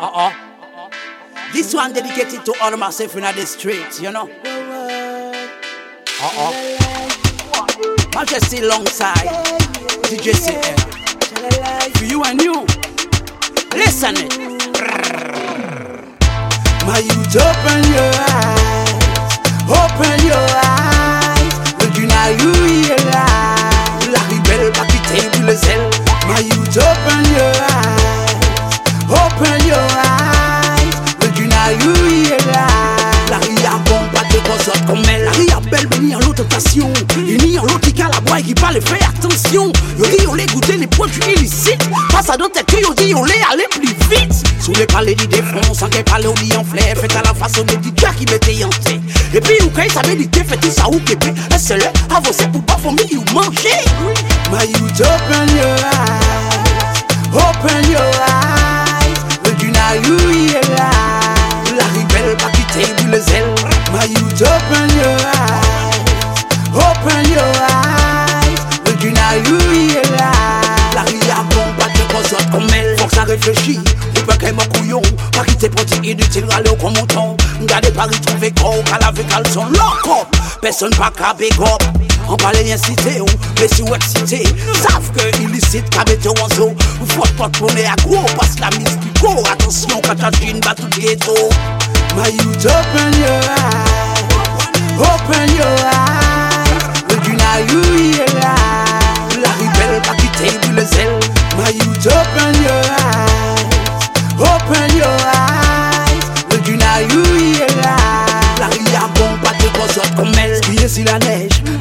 Uh-uh. This one dedicated to all myself in the streets, you know. Uh-uh. Majesty alongside DJ CM. For you and you. Listen it. My youth, open your eyes, open your venir en l'autre qui a la boîte qui parle fait attention. Yo dit on les goûter les produits illicites. Face à d'autres que yo dit on les aller plus vite. Sous les palais du défense, sans qu'elle parle au lit en flair. Fait à la façon de DJ qui mettait en tête. Et puis ou quand savait l'idée, fait tout ça ou képé. Et c'est là, avancer pour pas famille ou manger. My youth, comme elle. Faut que ça réfléchisse. Ou pas qu'elle m'en couillon. Pas quitter produit inutile, râler comme mouton. Gardez Paris, trouver corps, qu'à la caleçon, lock up. Personne pas qu'à big up. On parlait bien cité, ou, mais si ou excité. Savent que illicite, qu'à mettre en zoo. Faut pas tourner à gros, que la mise gros. Attention, quand t'as une bat tout ghetto. My youth, open your eyes, open your eyes.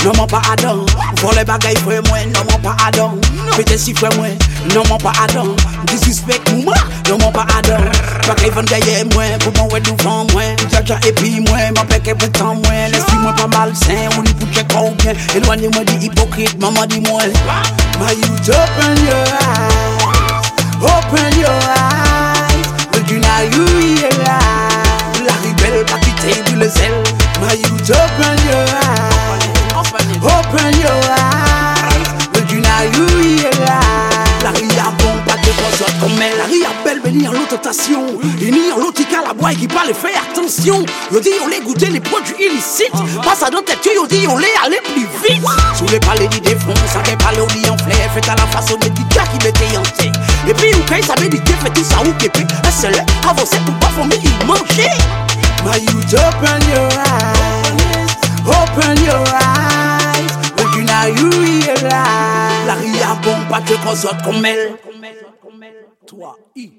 Non mon pa adan Vole bagay fwe mwen Non mon pa adan Pete si fwe mwen Non mon pa adan Disrespect mouman Non mon pa adan Bagay van gaye mwen Pou mwen wè duvan mwen Jaja epi mwen Mwen peke pe tan mwen L'esprit mwen pa mal sen, Ou li pou chek ou bien. Elwanye mwen di hipokrit Maman di mwen My youth open your eyes? Open your eyes. Open your eyes. Look now you realize. La ria bon, pas de cause comme elle. La ria belle, venir en l'autre station. Il n'y a l'autre qui a la boîte qui parle, fait attention. Yo dit on les goûter les produits illicites. Passe à dans tête, yo dit on les aller plus vite. Sous les palais du défense, ça qu'elle parle au lit en flair. Fait à la façon de DJ qui en tête. Et puis ou quand il savait l'idée, fait tout ça ou képé. Et c'est là, avancer pour pas famille manger. My youth, open your eyes, pas de cause comme elle. Toi, I.